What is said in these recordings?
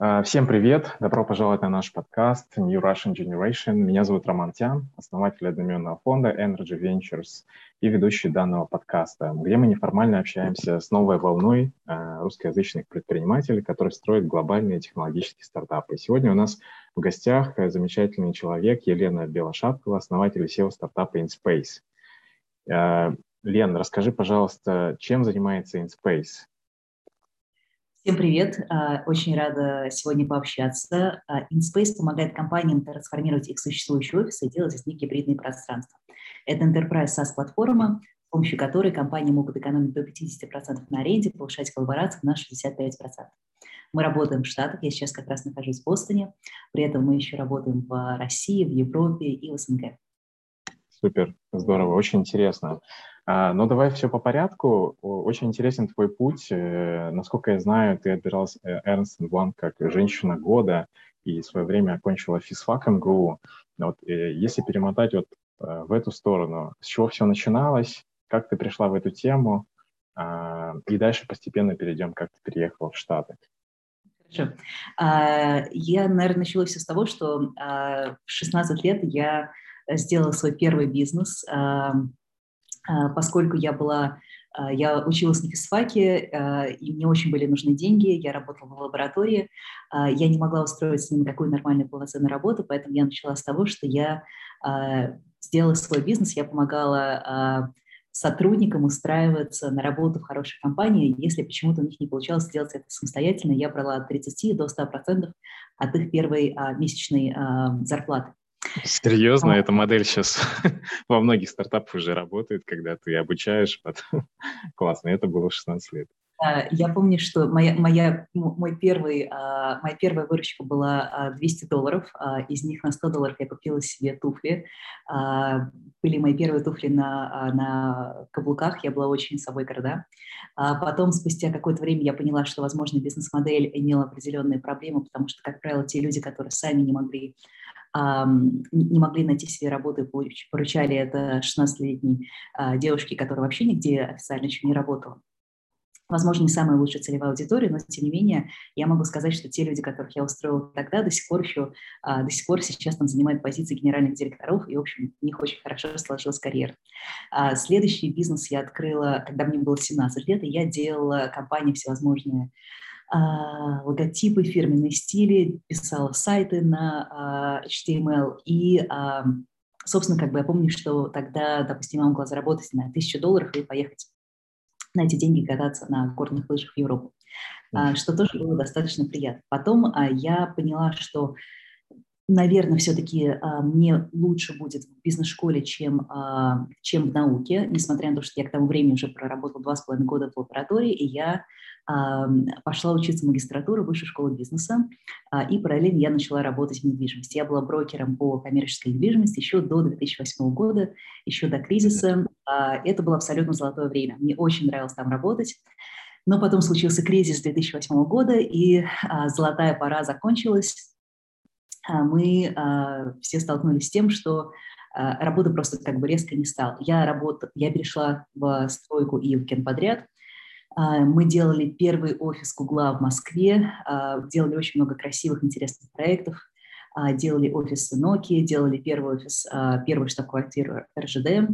А, всем привет! Добро пожаловать на наш подкаст New Russian Generation. Меня зовут Роман Тян, основатель одноименного фонда Energy Ventures и ведущий данного подкаста, где мы неформально общаемся с новой волной а, русскоязычных предпринимателей, которые строят глобальные технологические стартапы. Сегодня у нас в гостях замечательный человек Елена Белошапкова, основатель SEO стартапа InSpace. А, Лен, расскажи, пожалуйста, чем занимается InSpace? Всем привет! А, очень рада сегодня пообщаться. А, InSpace помогает компаниям трансформировать их существующие офисы и делать из них гибридные пространства. Это enterprise SaaS-платформа, с помощью которой компании могут экономить до 50% на аренде, повышать коллаборации на 65%. Мы работаем в Штатах, я сейчас как раз нахожусь в Бостоне, при этом мы еще работаем в России, в Европе и в СНГ. Супер, здорово, очень интересно. А, Но ну, давай все по порядку. Очень интересен твой путь. Э, насколько я знаю, ты отбиралась Эрнст Бланк как женщина года и в свое время окончила физфак МГУ. Вот, э, если перемотать вот э, в эту сторону, с чего все начиналось, как ты пришла в эту тему, а, и дальше постепенно перейдем, как ты переехала в Штаты. Хорошо. А, я, наверное, начала все с того, что в 16 лет я сделала свой первый бизнес – поскольку я была, а, я училась на физфаке, а, и мне очень были нужны деньги, я работала в лаборатории, я не могла устроиться ни на какую нормальную полноценную работу, поэтому я начала с того, что я сделала свой бизнес, я помогала сотрудникам устраиваться на работу в хорошей компании, если почему-то у них не получалось сделать это самостоятельно, я брала от 30 до 100% от их первой месячной зарплаты. Серьезно, эта модель сейчас во многих стартапах уже работает, когда ты обучаешь. Потом... Классно, это было 16 лет. Я помню, что моя, моя, мой первый, а, моя первая выручка была 200 а, долларов. А, из них на 100 долларов я купила себе туфли. Были мои первые туфли на, на каблуках. Я была очень собой горда. Потом, спустя какое-то время, я поняла, что, возможно, бизнес-модель имела определенные проблемы, потому что, как правило, те люди, которые сами не могли не могли найти себе работу поручали это 16-летней девушке, которая вообще нигде официально еще не работала. Возможно, не самая лучшая целевая аудитория, но тем не менее я могу сказать, что те люди, которых я устроила тогда, до сих пор еще, до сих пор сейчас там занимают позиции генеральных директоров, и, в общем, у них очень хорошо сложилась карьера. Следующий бизнес я открыла, когда мне было 17 лет, и я делала компании всевозможные а, логотипы, фирменные стили, писала сайты на а, HTML. И, а, собственно, как бы я помню, что тогда, допустим, я могла заработать на тысячу долларов и поехать на эти деньги кататься на горных лыжах в Европу, что тоже было достаточно приятно. Потом я поняла, что наверное, все-таки а, мне лучше будет в бизнес-школе, чем, а, чем в науке, несмотря на то, что я к тому времени уже проработала два с половиной года в лаборатории, и я а, пошла учиться в магистратуру Высшей школы бизнеса, и параллельно я начала работать в недвижимости. Я была брокером по коммерческой недвижимости еще до 2008 года, еще до кризиса. Это было абсолютно золотое время. Мне очень нравилось там работать. Но потом случился кризис 2008 года, и а, золотая пора закончилась, мы а, все столкнулись с тем, что а, работы просто как бы резко не стало. Я, работ... я перешла в стройку и в подряд. Мы делали первый офис Гугла в Москве, делали очень много красивых, интересных проектов, делали офисы Nokia, делали первый офис, первый штаб-квартиру РЖД, а,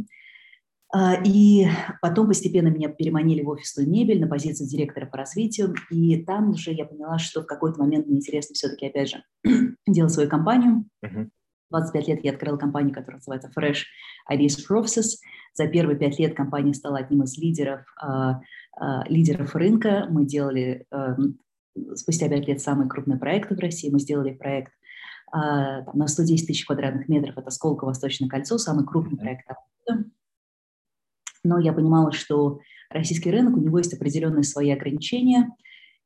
и потом постепенно меня переманили в офисную мебель на позицию директора по развитию. И там уже я поняла, что в какой-то момент мне интересно все-таки, опять же, делать свою компанию. Uh-huh. 25 лет я открыла компанию, которая называется Fresh Ideas Process. За первые пять лет компания стала одним из лидеров, uh, uh, лидеров рынка. Мы делали спустя пять лет самые крупные проекты в России. Мы сделали проект на 110 тысяч квадратных метров. Это Сколково-Восточное кольцо, самый крупный проект но я понимала, что российский рынок, у него есть определенные свои ограничения,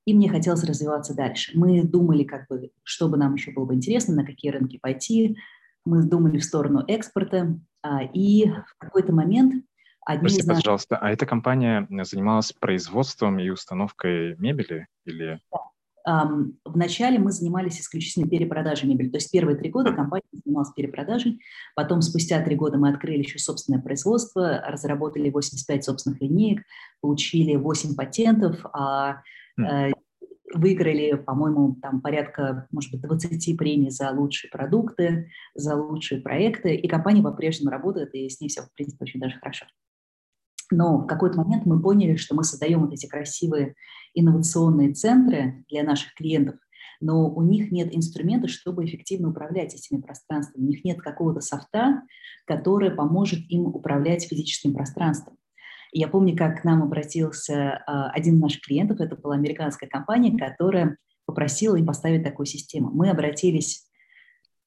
и мне хотелось развиваться дальше. Мы думали, как бы, что бы нам еще было бы интересно, на какие рынки пойти. Мы думали в сторону экспорта, а, и в какой-то момент одни Прости, из наших... пожалуйста, а эта компания занималась производством и установкой мебели или? Да. Вначале мы занимались исключительно перепродажей мебели. То есть первые три года компания занималась перепродажей. Потом, спустя три года, мы открыли еще собственное производство, разработали 85 собственных линеек, получили 8 патентов. А, э, выиграли, по-моему, там порядка, может быть, 20 премий за лучшие продукты, за лучшие проекты, и компания по-прежнему работает, и с ней все, в принципе, очень даже хорошо. Но в какой-то момент мы поняли, что мы создаем вот эти красивые инновационные центры для наших клиентов, но у них нет инструмента, чтобы эффективно управлять этими пространствами. У них нет какого-то софта, который поможет им управлять физическим пространством. Я помню, как к нам обратился а, один из наших клиентов, это была американская компания, которая попросила им поставить такую систему. Мы обратились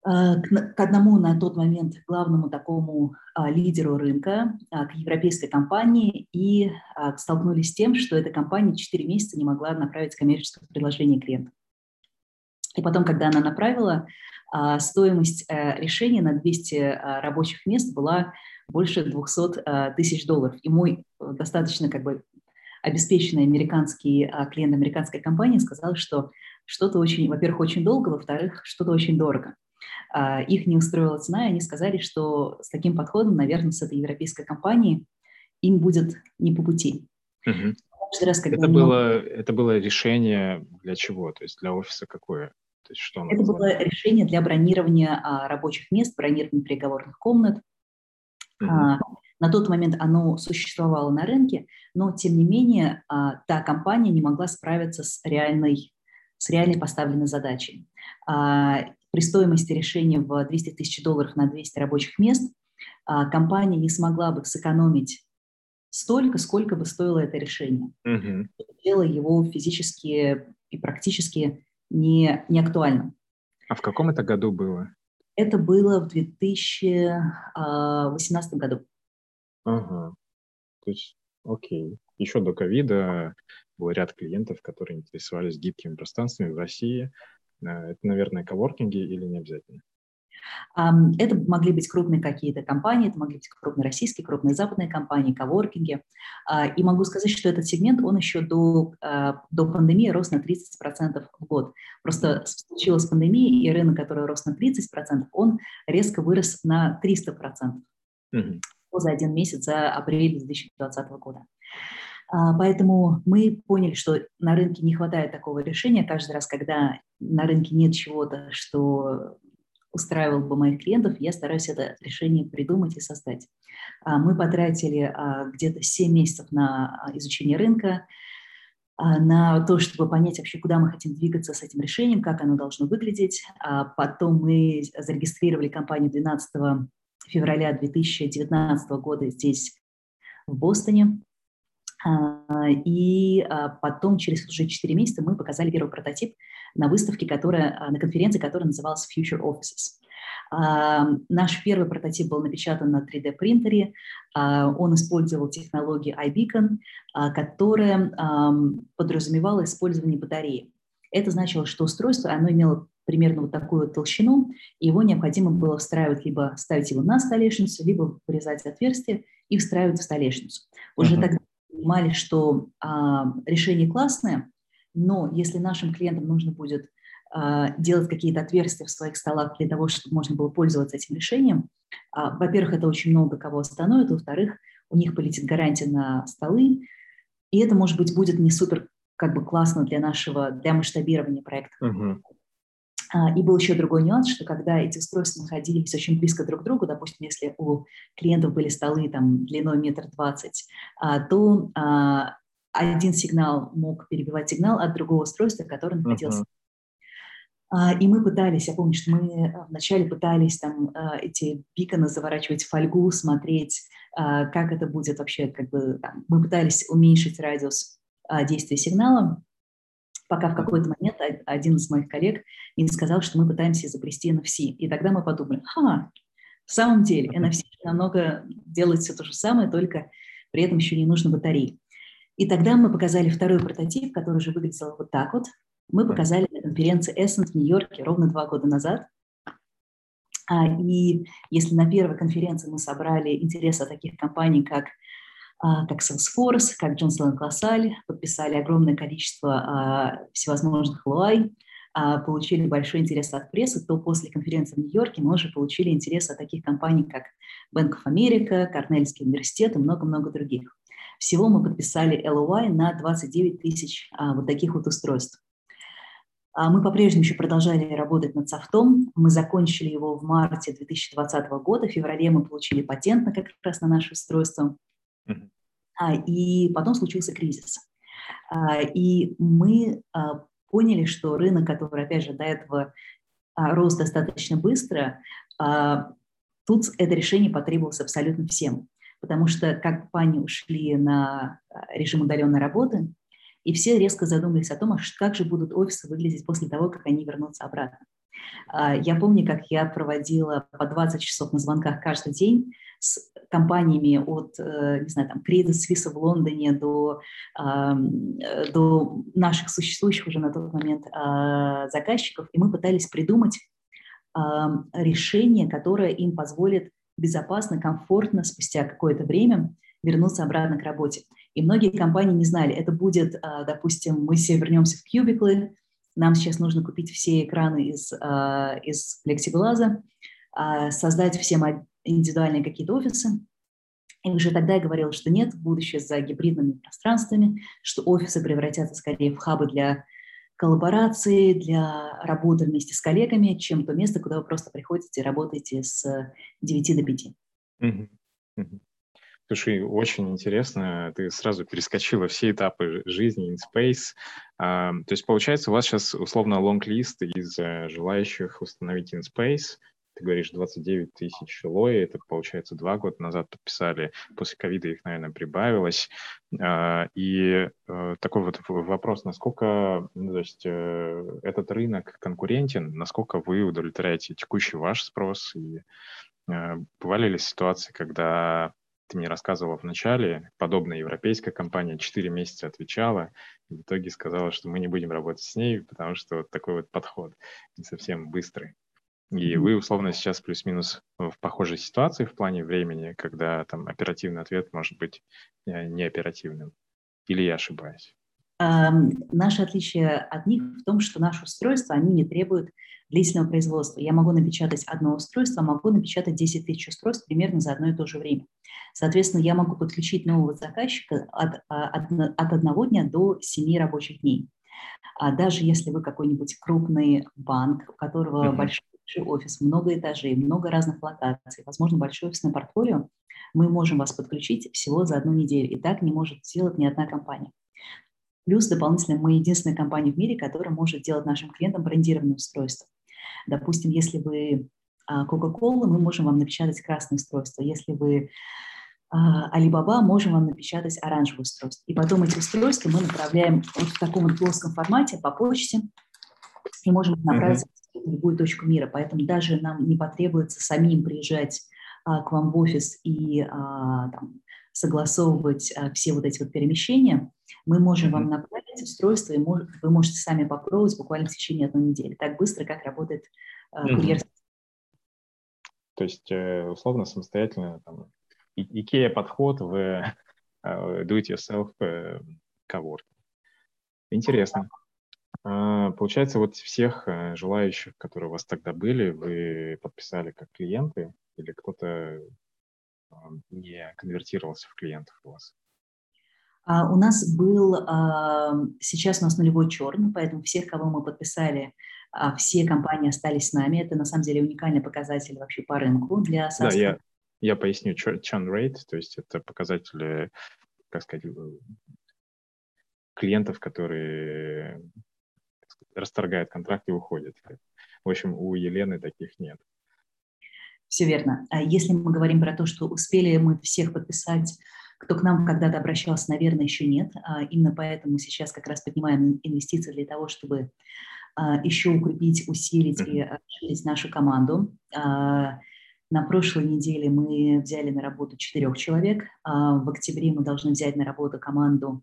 к одному на тот момент главному такому а, лидеру рынка, к европейской компании, и столкнулись с тем, что эта компания 4 месяца не могла направить коммерческое предложение клиенту. И потом, когда она направила, стоимость э, решения на 200 рабочих мест была больше 200 тысяч долларов. И мой э, достаточно как бы обеспеченный американский клиент американской компании сказал, что что-то очень, во-первых, очень долго, во-вторых, что-то очень дорого. Их не устроила цена, и они сказали, что с таким подходом, наверное, с этой европейской компанией им будет не по пути. Угу. Раз, это, много... было, это было решение для чего? То есть для офиса какое? То есть что это было решение для бронирования а, рабочих мест, бронирования переговорных комнат. Mm-hmm. А, на тот момент оно существовало на рынке, но тем не менее а, та компания не могла справиться с реальной, с реальной поставленной задачей. А, при стоимости решения в 200 тысяч долларов на 200 рабочих мест а, компания не смогла бы сэкономить столько, сколько бы стоило это решение. Mm-hmm. Дело его физически и практически не, не актуально. А в каком это году было? Это было в 2018 году. Ага. То есть, окей. Еще до ковида был ряд клиентов, которые интересовались гибкими пространствами в России. Э, это, наверное, коворкинги или не обязательно? Это могли быть крупные какие-то компании, это могли быть крупные российские, крупные западные компании, коворкинги. А, и могу сказать, что этот сегмент, он еще до, а, до пандемии рос на 30% в год. Просто случилась пандемия, и рынок, который рос на 30%, он резко вырос на 300% mm-hmm. за один месяц, за апрель 2020 года. А, поэтому мы поняли, что на рынке не хватает такого решения. Каждый раз, когда на рынке нет чего-то, что устраивал бы моих клиентов, я стараюсь это решение придумать и создать. А, мы потратили а, где-то 7 месяцев на а, изучение рынка, на то, чтобы понять вообще, куда мы хотим двигаться с этим решением, как оно должно выглядеть. Потом мы зарегистрировали компанию 12 февраля 2019 года здесь, в Бостоне. И потом, через уже 4 месяца, мы показали первый прототип на выставке, которая, а, на конференции, которая называлась Future Offices. Наш первый прототип был напечатан на 3D-принтере. Uh, он использовал технологию iBeacon, которая подразумевала использование батареи. Это значило, что устройство оно имело примерно вот такую толщину, и его необходимо было встраивать, либо ставить его на столешницу, либо вырезать отверстие и встраивать в столешницу. Уже uh-huh. тогда понимали, что решение классное, но если нашим клиентам нужно будет э, делать какие-то отверстия в своих столах для того, чтобы можно было пользоваться этим решением, э, во-первых, это очень много кого остановит, во-вторых, у них полетит гарантия на столы, и это, может быть, будет не супер как бы классно для нашего, для масштабирования проекта. Uh-huh. И был еще другой нюанс, что когда эти устройства находились очень близко друг к другу, допустим, если у клиентов были столы там, длиной метр двадцать, то один сигнал мог перебивать сигнал от другого устройства, которое находился. Uh-huh. И мы пытались, я помню, что мы вначале пытались там эти биконы заворачивать в фольгу, смотреть, как это будет вообще, как бы, там, мы пытались уменьшить радиус действия сигнала, пока в какой-то момент один из моих коллег не сказал, что мы пытаемся изобрести NFC. И тогда мы подумали, ха, в самом деле NFC намного делает все то же самое, только при этом еще не нужно батареи. И тогда мы показали второй прототип, который уже выглядел вот так вот. Мы показали на конференции Essence в Нью-Йорке ровно два года назад. А, и если на первой конференции мы собрали интерес от таких компаний, как, а, как Salesforce, как Johnson LaSalle, подписали огромное количество а, всевозможных LOI, получили большой интерес от прессы, то после конференции в Нью-Йорке мы уже получили интерес от таких компаний, как Bank of America, Корнельский университет и много-много других. Всего мы подписали LOI на 29 тысяч а, вот таких вот устройств. А, мы по-прежнему еще продолжали работать над софтом. Мы закончили его в марте 2020 года. В феврале мы получили патент на как раз на наше устройство. Mm-hmm. И потом случился кризис. И мы поняли, что рынок, который, опять же, до этого рос достаточно быстро, тут это решение потребовалось абсолютно всем. Потому что компании ушли на режим удаленной работы, и все резко задумались о том, а как же будут офисы выглядеть после того, как они вернутся обратно. А, я помню, как я проводила по 20 часов на звонках каждый день с компаниями от, э, не знаю, там, Credit Suisse в Лондоне до, до наших существующих уже на тот момент а, заказчиков, и мы пытались придумать решение, которое им позволит безопасно, комфортно спустя какое-то время вернуться обратно к работе. И многие компании не знали, это будет, а, допустим, мы все вернемся в кьюбиклы, нам сейчас нужно купить все экраны из, а, из плексиглаза, а, создать всем индивидуальные какие-то офисы. И уже тогда я говорила, что нет, будущее за гибридными пространствами, что офисы превратятся скорее в хабы для коллаборации, для работы вместе с коллегами, чем то место, куда вы просто приходите и работаете с 9 до 5. Mm-hmm. Mm-hmm. Слушай, очень интересно, ты сразу перескочила все этапы жизни InSpace. А, то есть, получается, у вас сейчас условно лонг-лист из э, желающих установить InSpace. Ты говоришь, 29 тысяч лои, это, получается, два года назад подписали, после ковида их, наверное, прибавилось. А, и э, такой вот вопрос, насколько ну, то есть, э, этот рынок конкурентен, насколько вы удовлетворяете текущий ваш спрос, и бывали ли ситуации, когда ты мне рассказывала в начале, подобная европейская компания 4 месяца отвечала, и в итоге сказала, что мы не будем работать с ней, потому что вот такой вот подход не совсем быстрый. И вы, условно, сейчас плюс-минус в похожей ситуации в плане времени, когда там оперативный ответ может быть э, неоперативным. Или я ошибаюсь? Наше отличие от них в том, что наши устройства, они не требуют длительного производства. Я могу напечатать одно устройство, могу напечатать 10 тысяч устройств примерно за одно и то же время. Соответственно, я могу подключить нового заказчика от, а, от, от одного дня до 7 рабочих дней. А даже если вы какой-нибудь крупный банк, у которого mm-hmm. большой офис, много этажей, много разных локаций, возможно, большое офисное портфолио, мы можем вас подключить всего за одну неделю. И так не может сделать ни одна компания. Плюс дополнительно мы единственная компания в мире, которая может делать нашим клиентам брендированное устройство. Допустим, если вы Coca-Cola, мы можем вам напечатать красное устройство. Если вы Alibaba, можем вам напечатать оранжевое устройство. И потом эти устройства мы направляем вот в таком вот плоском формате по почте и можем направить mm-hmm. в любую точку мира. Поэтому даже нам не потребуется самим приезжать а, к вам в офис и а, там, согласовывать а, все вот эти вот перемещения. Мы можем mm-hmm. вам направить устройство, и мож, вы можете сами попробовать буквально в течение одной недели. Так быстро, как работает а, mm-hmm. курьерский. То есть, э, условно, самостоятельно там, IKEA подход в uh, do-it-yourself uh, cowork. Интересно. Получается, вот всех uh, желающих, которые у вас тогда были, вы подписали как клиенты или кто-то не конвертировался в клиентов у вас? Uh, у нас был, uh, сейчас у нас нулевой черный, поэтому всех, кого мы подписали, uh, все компании остались с нами. Это на самом деле уникальный показатель вообще по рынку для SaaS. Да, я, я поясню, churn rate, то есть это показатели, как сказать, э, клиентов, которые расторгают контракт и уходят. В общем, у Елены таких нет. Все верно. А если мы говорим про то, что успели мы всех подписать, кто к нам когда-то обращался, наверное, еще нет. А именно поэтому сейчас как раз поднимаем инвестиции для того, чтобы а, еще укрепить, усилить и расширить нашу команду. На прошлой неделе мы взяли на работу четырех человек. А, в октябре мы должны взять на работу команду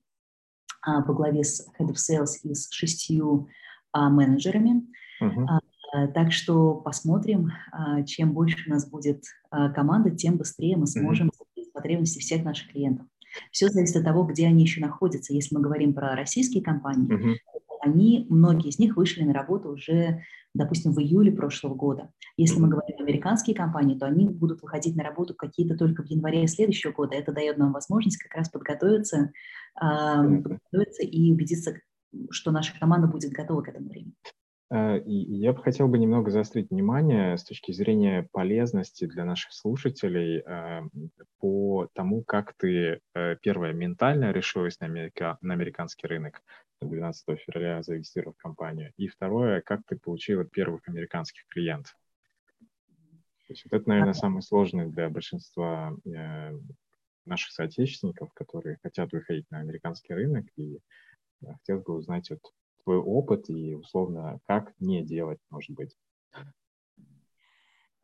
а, во главе с Head of Sales и с шестью а, менеджерами. Uh-huh. Так что посмотрим, чем больше у нас будет команда, тем быстрее мы сможем uh-huh. потребности всех наших клиентов. Все зависит от того, где они еще находятся. Если мы говорим про российские компании, uh-huh. они, многие из них вышли на работу уже допустим, в июле прошлого года. Если мы говорим американские компании, то они будут выходить на работу какие-то только в январе следующего года. Это дает нам возможность как раз подготовиться, э, подготовиться и убедиться, что наша команда будет готова к этому времени. Э, я бы хотел бы немного заострить внимание с точки зрения полезности для наших слушателей э, по тому, как ты, э, первое, ментально решилась на, америка, на американский рынок 12 февраля, зарегистрировав компанию, и второе, как ты получила первых американских клиентов. То есть вот это, наверное, самое сложное для большинства наших соотечественников, которые хотят выходить на американский рынок, и хотелось бы узнать вот твой опыт и, условно, как не делать, может быть?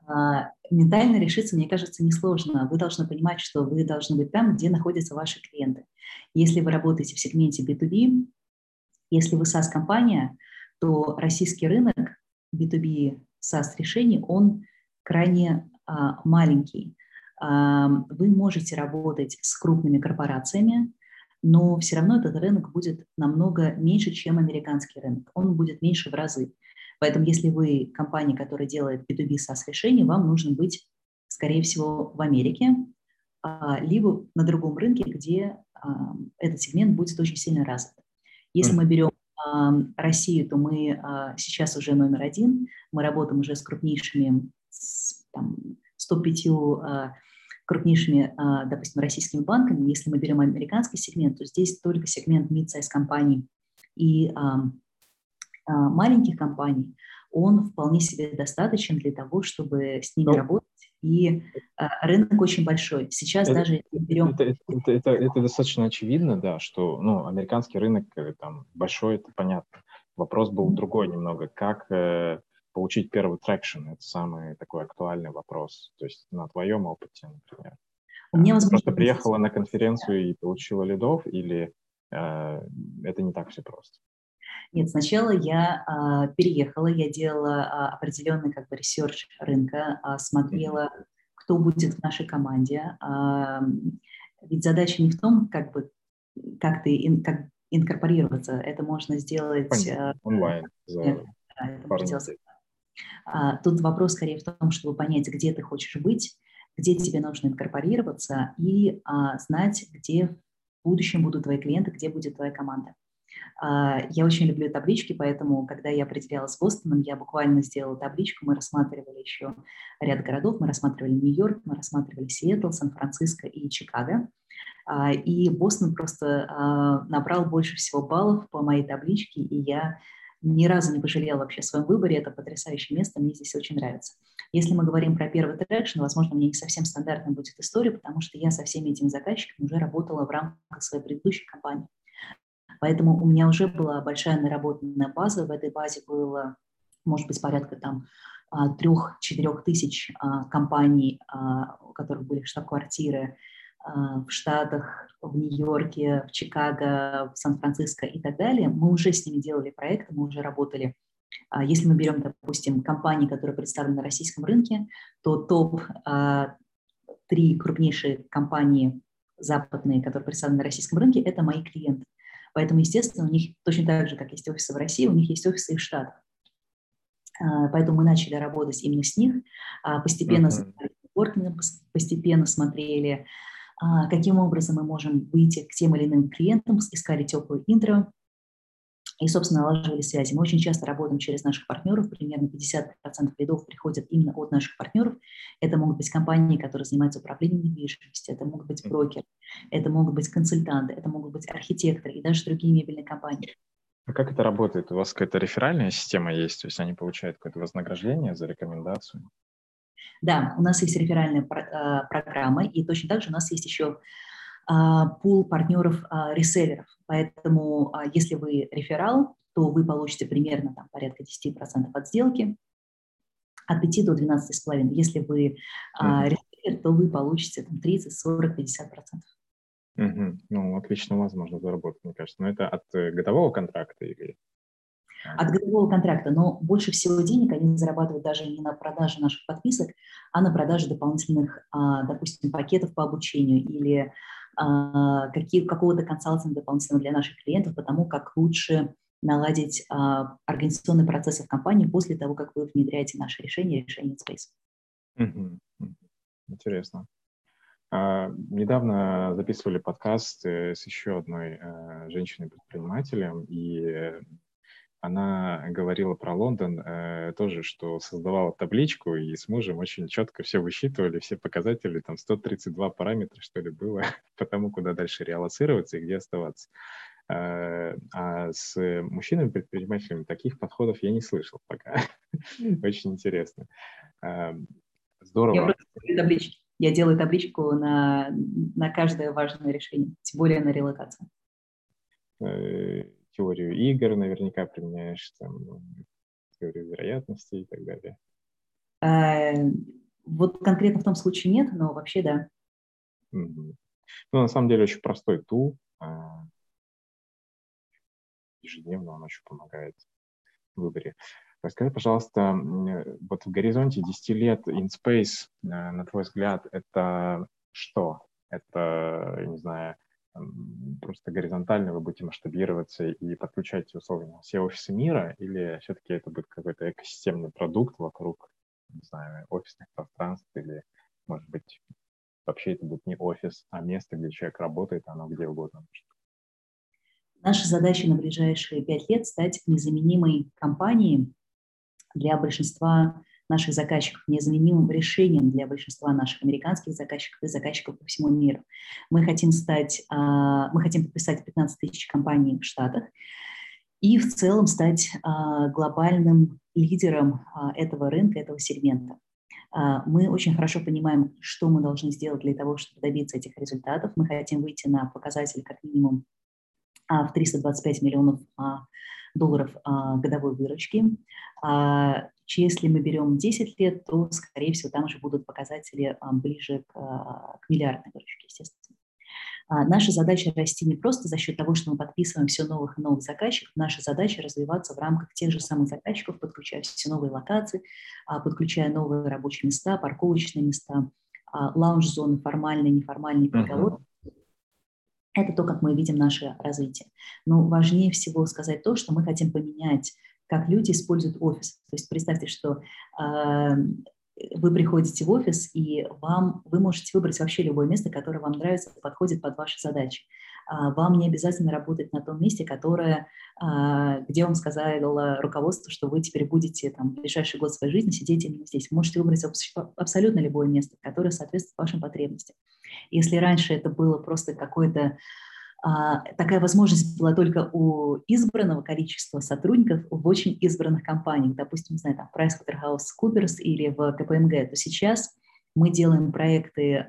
А, ментально решиться, мне кажется, несложно. Вы должны понимать, что вы должны быть там, где находятся ваши клиенты. Если вы работаете в сегменте B2B, если вы SaaS-компания, то российский рынок B2B SaaS-решений, он крайне а, маленький. А, вы можете работать с крупными корпорациями, но все равно этот рынок будет намного меньше, чем американский рынок. Он будет меньше в разы. Поэтому если вы компания, которая делает B2B SaaS решения, вам нужно быть, скорее всего, в Америке, а, либо на другом рынке, где а, этот сегмент будет очень сильно развит. Если мы берем а, Россию, то мы сейчас уже номер один. Мы работаем уже с крупнейшими, с, там, 105 крупнейшими, а, допустим, российскими банками. Если мы берем американский сегмент, то здесь только сегмент mid-size компаний и а, а, маленьких компаний, он вполне себе достаточен для того, чтобы с ними ну, работать. И рынок очень большой. Сейчас это, даже берем... Это, это, это, это достаточно очевидно, да, что ну, американский рынок э, там большой, это понятно. Вопрос был другой немного. Как э, получить первый traction? Это самый такой актуальный вопрос. То есть на твоем опыте, например. У меня, возможно, Ты просто приехала на конференцию и получила лидов, или э, это не так все просто? Нет, сначала я а, переехала, я делала а, определенный как бы research рынка, а, смотрела, кто будет в нашей команде. А, ведь задача не в том, как бы как ты ин, как инкорпорироваться, это можно сделать Понятно. А, онлайн. За нет, это можно сделать а, тут вопрос скорее в том, чтобы понять, где ты хочешь быть, где тебе нужно инкорпорироваться и а, знать, где в будущем будут твои клиенты, где будет твоя команда. А, я очень люблю таблички, поэтому, когда я определялась с Бостоном, я буквально сделала табличку, мы рассматривали еще ряд городов, мы рассматривали Нью-Йорк, мы рассматривали Сиэтл, Сан-Франциско и Чикаго. И Бостон просто набрал больше всего баллов по моей табличке, и я ни разу не пожалела вообще о своем выборе. Это потрясающее место, мне здесь очень нравится. Если мы говорим про первый traction, возможно, мне не совсем стандартная будет история, потому что я со всеми этими заказчиками уже работала в рамках своей предыдущей компании. Поэтому у меня уже была большая наработанная база. В этой базе было, может быть, порядка там а, трех-четырех тысяч а, компаний, а, у которых были штаб-квартиры в Штатах, в Нью-Йорке, в Чикаго, в Сан-Франциско и так далее, мы уже с ними делали проекты, мы уже работали. А если мы берем, допустим, компании, которые представлены на российском рынке, то топ а, три крупнейшие компании западные, которые представлены на российском рынке, это мои клиенты. Поэтому, естественно, у них точно так же, как есть офисы в России, у них есть офисы и в Штатах. А, поэтому мы начали работать именно с них, постепенно uh-huh. постепенно смотрели а, каким образом мы можем выйти к тем или иным клиентам, искали теплую интро и, собственно, налаживали связи. Мы очень часто работаем через наших партнеров, примерно 50% лидов приходят именно от наших партнеров. Это могут быть компании, которые занимаются управлением недвижимостью, это могут быть брокеры, это могут быть консультанты, это могут быть архитекторы и даже другие мебельные компании. А как это работает? У вас какая-то реферальная система есть? То есть они получают какое-то вознаграждение за рекомендацию? Да, у нас есть реферальная а, программа, и точно так же у нас есть еще а, пул партнеров а. Поэтому если вы реферал, то вы получите примерно там, порядка 10% от сделки, от 5 до 12,5. Если вы mm-hmm. реселлер, то вы получите там, 30, 40, 50%. Угу. Ну, отлично возможно заработать, мне кажется. Но это от э, годового контракта или от годового контракта, но больше всего денег они зарабатывают даже не на продаже наших подписок, а на продаже дополнительных, а, допустим, пакетов по обучению или а, какого-то консалтинга дополнительного для наших клиентов, потому как лучше наладить а, организационные процессы в компании после того, как вы внедряете наши решения, решения Space. Интересно. Недавно записывали подкаст э, с еще одной а, женщиной-предпринимателем, и она говорила про Лондон э, тоже, что создавала табличку, и с мужем очень четко все высчитывали, все показатели, там 132 параметра, что ли, было по тому, куда дальше реалоцироваться и где оставаться. Э, а с мужчинами-предпринимателями таких подходов я не слышал пока. Очень интересно. Э, здорово. Я, я делаю табличку на, на каждое важное решение, тем более на релокацию. Э, теорию игр наверняка применяешь, там, теорию вероятности и так далее. Вот конкретно в том случае нет, но вообще да. Ну, на самом деле очень простой тул ежедневно он очень помогает в выборе. Расскажи, пожалуйста, вот в горизонте 10 лет InSpace, э, на твой взгляд, это что? Это, не знаю, просто горизонтально вы будете масштабироваться и подключать условно все офисы мира, или все-таки это будет какой-то экосистемный продукт вокруг, не знаю, офисных пространств, или, может быть, вообще это будет не офис, а место, где человек работает, оно где угодно? Наша задача на ближайшие пять лет стать незаменимой компанией для большинства наших заказчиков, незаменимым решением для большинства наших американских заказчиков и заказчиков по всему миру. Мы хотим стать, а, мы хотим подписать 15 тысяч компаний в Штатах и в целом стать а, глобальным лидером а, этого рынка, этого сегмента. Мы очень хорошо понимаем, что мы должны сделать для того, чтобы добиться этих результатов. Мы хотим выйти на показатель как минимум в 325 миллионов долларов а, годовой выручки. Если мы берем 10 лет, то, скорее всего, там уже будут показатели ближе к, к миллиардной выручке, естественно. Наша задача расти не просто за счет того, что мы подписываем все новых и новых заказчиков. Наша задача развиваться в рамках тех же самых заказчиков, подключая все новые локации, подключая новые рабочие места, парковочные места, лаунж-зоны, формальные, неформальные переговоры. Uh-huh. Это то, как мы видим наше развитие. Но важнее всего сказать то, что мы хотим поменять, как люди используют офис. То есть представьте, что э, вы приходите в офис, и вам, вы можете выбрать вообще любое место, которое вам нравится, подходит под ваши задачи. А, вам не обязательно работать на том месте, которое, а, где вам сказало руководство, что вы теперь будете там, ближайший год своей жизни сидеть именно здесь. Вы можете выбрать абсолютно любое место, которое соответствует вашим потребностям. Если раньше это было просто какое-то а, такая возможность была только у избранного количества сотрудников в очень избранных компаниях, допустим, не знаю, там PricewaterhouseCoopers или в КПМГ, то сейчас мы делаем проекты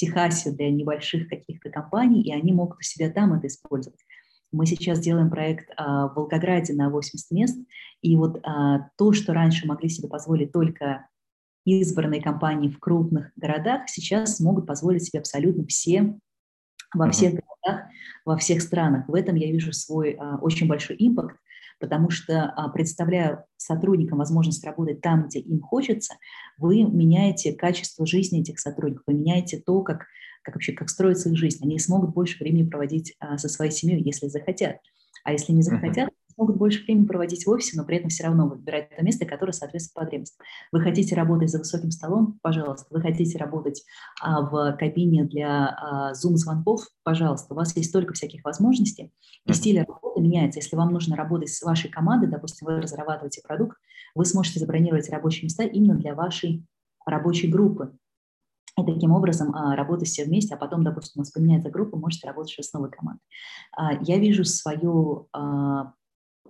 Техасе для небольших каких-то компаний, и они могут у себя там это использовать. Мы сейчас делаем проект а, в Волгограде на 80 мест, и вот то, что раньше могли себе позволить только избранные компании в крупных городах, сейчас могут позволить себе абсолютно все во всех городах, во всех странах. В этом я вижу свой а, очень большой импакт, потому что, а, представляя сотрудникам возможность работать там, где им хочется, вы меняете качество жизни этих сотрудников, вы меняете то, как, как вообще как строится их жизнь. Они смогут больше времени проводить а, со своей семьей, если захотят. А если не захотят, могут больше времени проводить в офисе, но при этом все равно выбирать то место, которое соответствует потребностям. Вы хотите работать за высоким столом? Пожалуйста. Вы хотите работать а, в кабине для а, Zoom-звонков? Пожалуйста. У вас есть столько всяких возможностей, и стиль работы меняется. Если вам нужно работать с вашей командой, допустим, вы разрабатываете продукт, вы сможете забронировать рабочие места именно для вашей рабочей группы. И таким образом а, работать все вместе, а потом, допустим, у вас поменяется группа, можете работать уже с новой командой. А, я вижу свою а,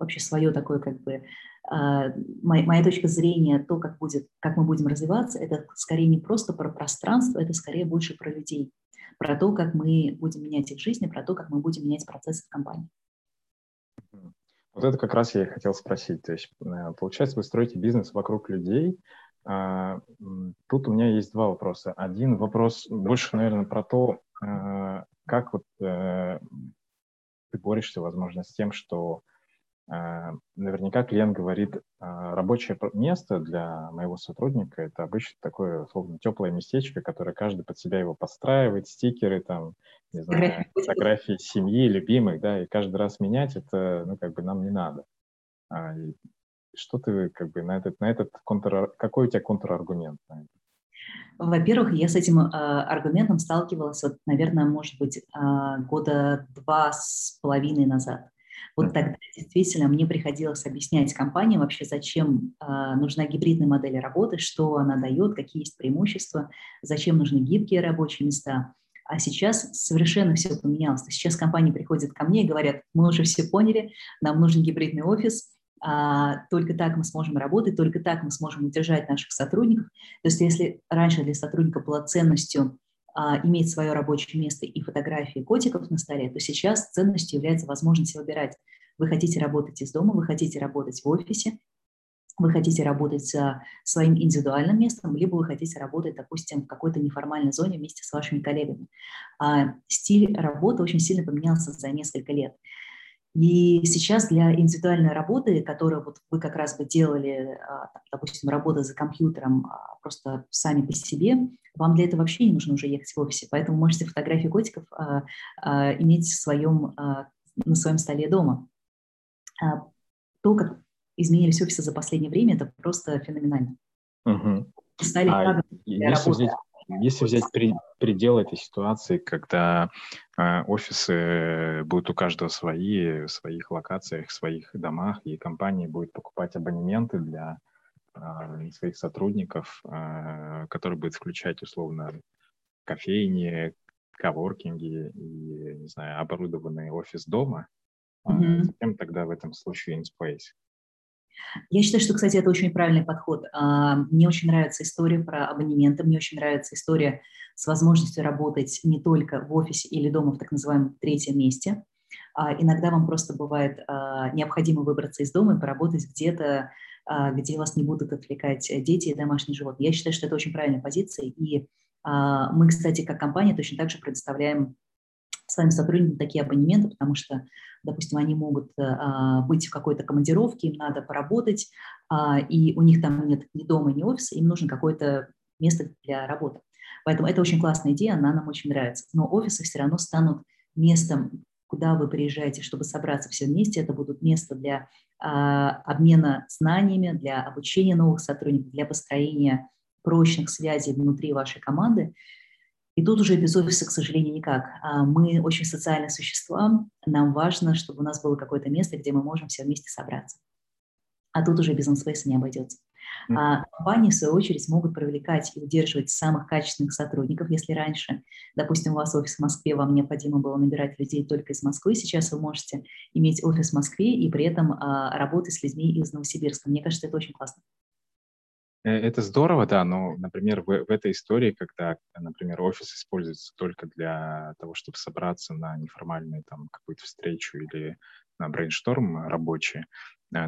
вообще свое такое как бы моя, моя точка зрения, то, как, будет, как мы будем развиваться, это скорее не просто про пространство, это скорее больше про людей, про то, как мы будем менять их жизни, про то, как мы будем менять процессы в компании. Вот это как раз я и хотел спросить. То есть, э, получается, вы строите бизнес вокруг людей. А, тут у меня есть два вопроса. Один вопрос больше, наверное, про то, э, как вот э, ты борешься, возможно, с тем, что наверняка клиент говорит, э, рабочее место для моего сотрудника – это обычно такое, условно, теплое местечко, которое каждый под себя его подстраивает, стикеры, там, не знаю, фотографии семьи, любимых, да, и каждый раз менять это, ну, как бы нам не надо. А, что ты, как бы, на этот, на этот контр, какой у тебя контраргумент на это? Во-первых, я с этим э, аргументом сталкивалась, вот, наверное, может быть, э, года два с половиной назад. Вот тогда действительно мне приходилось объяснять компании вообще, зачем э, нужна гибридная модель работы, что она дает, какие есть преимущества, зачем нужны гибкие рабочие места. А сейчас совершенно все поменялось. Сейчас компании приходят ко мне и говорят, мы уже все поняли, нам нужен гибридный офис, а, только так мы сможем работать, только так мы сможем удержать наших сотрудников. То есть если раньше для сотрудника была ценностью а, иметь свое рабочее место и фотографии котиков на столе, то сейчас ценностью является возможность выбирать. Вы хотите работать из дома, вы хотите работать в офисе, вы хотите работать своим индивидуальным местом, либо вы хотите работать, допустим, в какой-то неформальной зоне вместе с вашими коллегами. А стиль работы очень сильно поменялся за несколько лет. И сейчас для индивидуальной работы, которую вот вы как раз бы делали, а, допустим, работа за компьютером а, просто сами по себе, вам для этого вообще не нужно уже ехать в офисе. Поэтому можете фотографии котиков а, иметь в своем, на своем столе дома. То, как изменились офисы за последнее время, это просто феноменально. Угу. Стали а если взять, если взять при, предел этой ситуации, когда э, офисы будут у каждого свои, в своих локациях, в своих домах, и компания будет покупать абонементы для э, своих сотрудников, э, которые будут включать условно кофейни, коворкинги и, не знаю, оборудованный офис дома, mm-hmm. зачем тогда в этом случае InSpace? Я считаю, что, кстати, это очень правильный подход. А, мне очень нравится история про абонементы, мне очень нравится история с возможностью работать не только в офисе или дома в так называемом третьем месте. А, иногда вам просто бывает а, необходимо выбраться из дома и поработать где-то, где вас не будут отвлекать дети и домашние животные. Я считаю, что это очень правильная позиция. И мы, кстати, как компания точно так же предоставляем своим сотрудникам такие абонементы, потому что допустим, они могут э, а, быть в какой-то командировке, им надо поработать, а, и у них там нет ни дома, ни офиса, им нужно какое-то место для работы. Поэтому это очень классная идея, она нам очень нравится. Но офисы все равно станут местом, куда вы приезжаете, чтобы собраться все вместе. Это будут места для а, обмена знаниями, для обучения новых сотрудников, для построения прочных связей внутри вашей команды. И тут уже без офиса, к сожалению, никак. А мы очень социальные существа, нам важно, чтобы у нас было какое-то место, где мы можем все вместе собраться. А тут уже без инспейса не обойдется. А компании, в свою очередь, могут привлекать и удерживать самых качественных сотрудников. Если раньше, допустим, у вас офис в Москве, вам необходимо было набирать людей только из Москвы, сейчас вы можете иметь офис в Москве и при этом а, работать с людьми из Новосибирска. Мне кажется, это очень классно. Э, это здорово, да, но, например, в, в этой истории, когда, например, офис используется только для того, чтобы собраться на неформальную там какую-то встречу или на брейншторм рабочий, Э,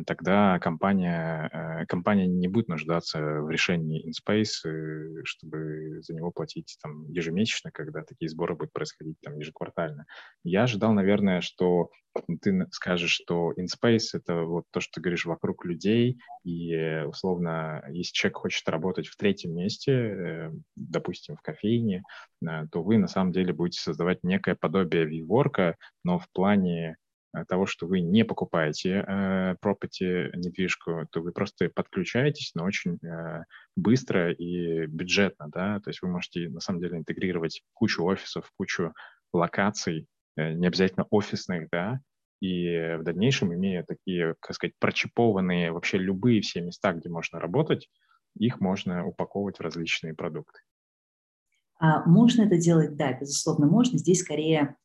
тогда компания, э, компания не будет нуждаться в решении InSpace, э, чтобы за него платить там, ежемесячно, когда такие сборы будут происходить там, ежеквартально. Я ожидал, наверное, что ты скажешь, что InSpace — это вот то, что ты говоришь, вокруг людей, и, условно, если человек хочет работать в третьем месте, допустим, в кофейне, то вы на самом деле будете создавать некое подобие виворка, но в плане Э, того, что вы не покупаете э, property, недвижку, то вы просто подключаетесь, но очень э, быстро и бюджетно, да, то есть вы можете на самом деле интегрировать кучу офисов, кучу локаций, э, не обязательно офисных, да, и в дальнейшем, имея такие, как сказать, прочипованные вообще любые все места, где можно работать, их можно упаковывать в различные продукты. А можно это делать? Да, безусловно, можно. Здесь скорее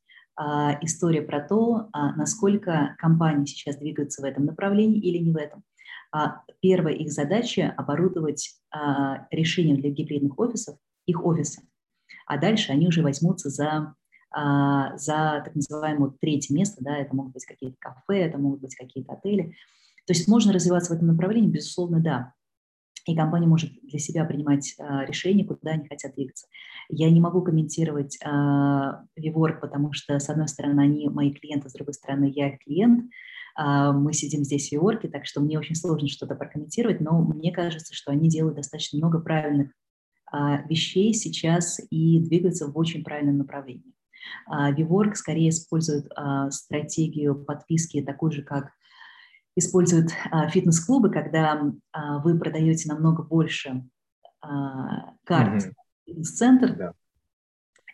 история про то, а, насколько компании сейчас двигаются в этом направлении или не в этом. А, первая их задача – оборудовать решением для гибридных офисов их офисы, а дальше они уже возьмутся за, за так называемое третье место, да, это могут быть какие-то кафе, это могут быть какие-то отели. То есть можно развиваться в этом направлении, безусловно, да и компания может для себя принимать а, решение, куда они хотят двигаться. Я не могу комментировать а, WeWork, потому что, с одной стороны, они мои клиенты, с другой стороны, я их клиент. А, мы сидим здесь в WeWork, так что мне очень сложно что-то прокомментировать, но мне кажется, что они делают достаточно много правильных а, вещей сейчас и двигаются в очень правильном направлении. А, WeWork скорее использует а, стратегию подписки такой же, как используют а, фитнес-клубы, когда а, вы продаете намного больше а, карт mm-hmm. фитнес-центр, да.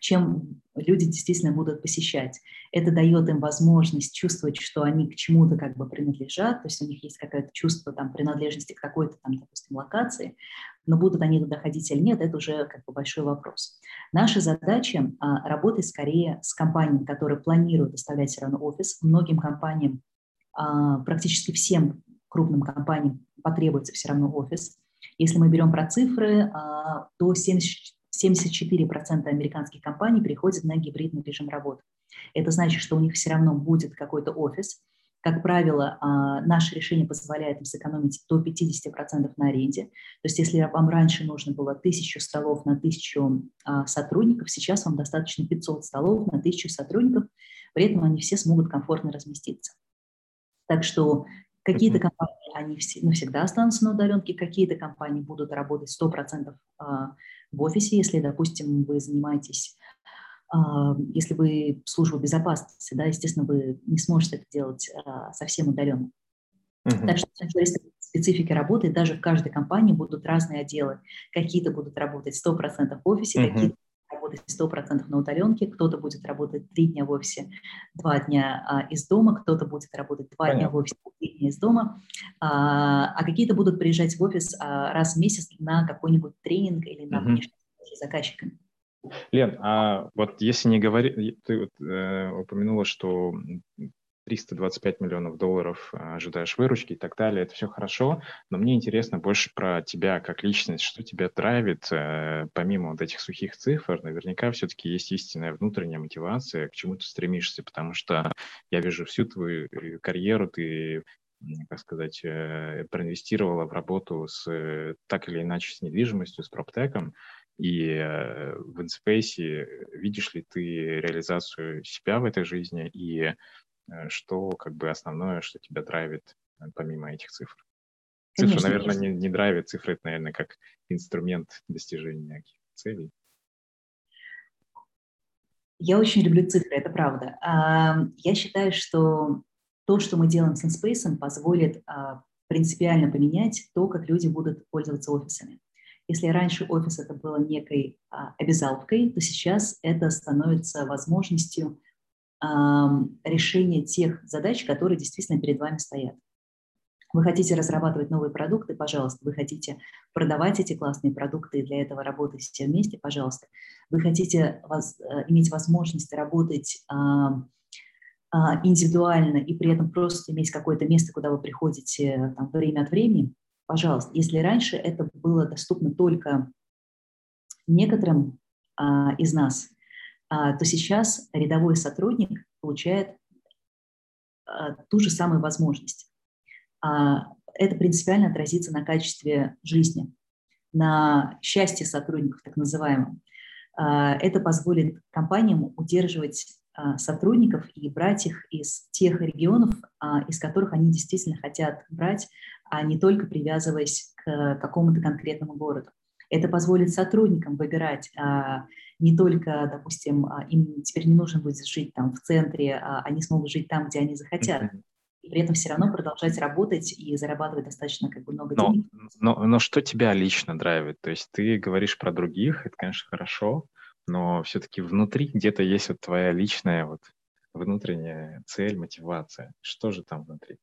чем люди действительно будут посещать. Это дает им возможность чувствовать, что они к чему-то как бы принадлежат, то есть у них есть какое-то чувство там, принадлежности к какой-то там, допустим, локации, но будут они туда ходить или нет, это уже как бы большой вопрос. Наша задача а, работать скорее с компаниями, которые планируют оставлять все равно офис. Многим компаниям, практически всем крупным компаниям потребуется все равно офис. Если мы берем про цифры, а, то 70, 74% американских компаний переходят на гибридный режим работы. Это значит, что у них все равно будет какой-то офис. Как правило, а, наше решение позволяет им сэкономить до 50% на аренде. То есть если вам раньше нужно было 1000 столов на 1000 а, сотрудников, сейчас вам достаточно 500 столов на 1000 сотрудников, при этом они все смогут комфортно разместиться. Так что какие-то компании, они навсегда останутся на удаленке, какие-то компании будут работать 100% в офисе, если, допустим, вы занимаетесь, а, если вы служба безопасности, да, естественно, вы не сможете это делать а, совсем удаленно. Uh-huh. Так что специфики работы, даже в каждой компании будут разные отделы. Какие-то будут работать 100% в офисе, uh-huh. какие-то работать 100% на удаленке, кто-то будет работать 3 дня в офисе, 2 дня а, из дома, кто-то будет работать 2 Понятно. дня в офисе, 3 дня из дома, а, а какие-то будут приезжать в офис а, раз в месяц на какой-нибудь тренинг или на внешний угу. заказчиками. Лен, а вот если не говорить, ты вот, э, упомянула, что 325 миллионов долларов а, ожидаешь выручки и так далее. Это все хорошо, но мне интересно больше про тебя как личность. Что тебя драйвит, э, помимо вот этих сухих цифр? Наверняка все-таки есть истинная внутренняя мотивация, к чему ты стремишься, потому что я вижу всю твою э, карьеру, ты как сказать, э, проинвестировала в работу с так или иначе с недвижимостью, с проптеком, и в InSpace видишь ли ты реализацию себя в этой жизни и Э, что как бы основное, что тебя драйвит э, помимо этих цифр? Цифры, конечно, наверное, конечно. Не, не драйвит, цифры это, наверное, как инструмент достижения каких целей. Я очень люблю цифры, это правда. Я считаю, что то, что мы делаем с InSpace, позволит а, принципиально поменять то, как люди будут пользоваться офисами. Если раньше офис это было некой а, обязаловкой, то сейчас это становится возможностью решение тех задач, которые действительно перед вами стоят. Вы хотите разрабатывать новые продукты, пожалуйста. Вы хотите продавать эти классные продукты и для этого работать все вместе, пожалуйста. Вы хотите воз, э, иметь возможность работать а, индивидуально и при этом просто иметь какое-то место, куда вы приходите там, время от времени, пожалуйста. Если раньше это было доступно только некоторым а, из нас, то сейчас рядовой сотрудник получает а, ту же самую возможность. А, это принципиально отразится на качестве жизни, на счастье сотрудников, так называемом. Это позволит компаниям удерживать сотрудников и брать их из тех регионов, из которых они действительно хотят брать, а не только привязываясь к какому-то конкретному городу. Это позволит сотрудникам выбирать а, не только, допустим, а, им теперь не нужно будет жить там в центре, а они смогут жить там, где они захотят. И при этом все равно продолжать работать и зарабатывать достаточно как бы много но, денег. Но, но что тебя лично драйвит? То есть ты говоришь про других, это, конечно, хорошо, но все-таки внутри где-то есть вот твоя личная вот внутренняя цель, мотивация. Что же там внутри?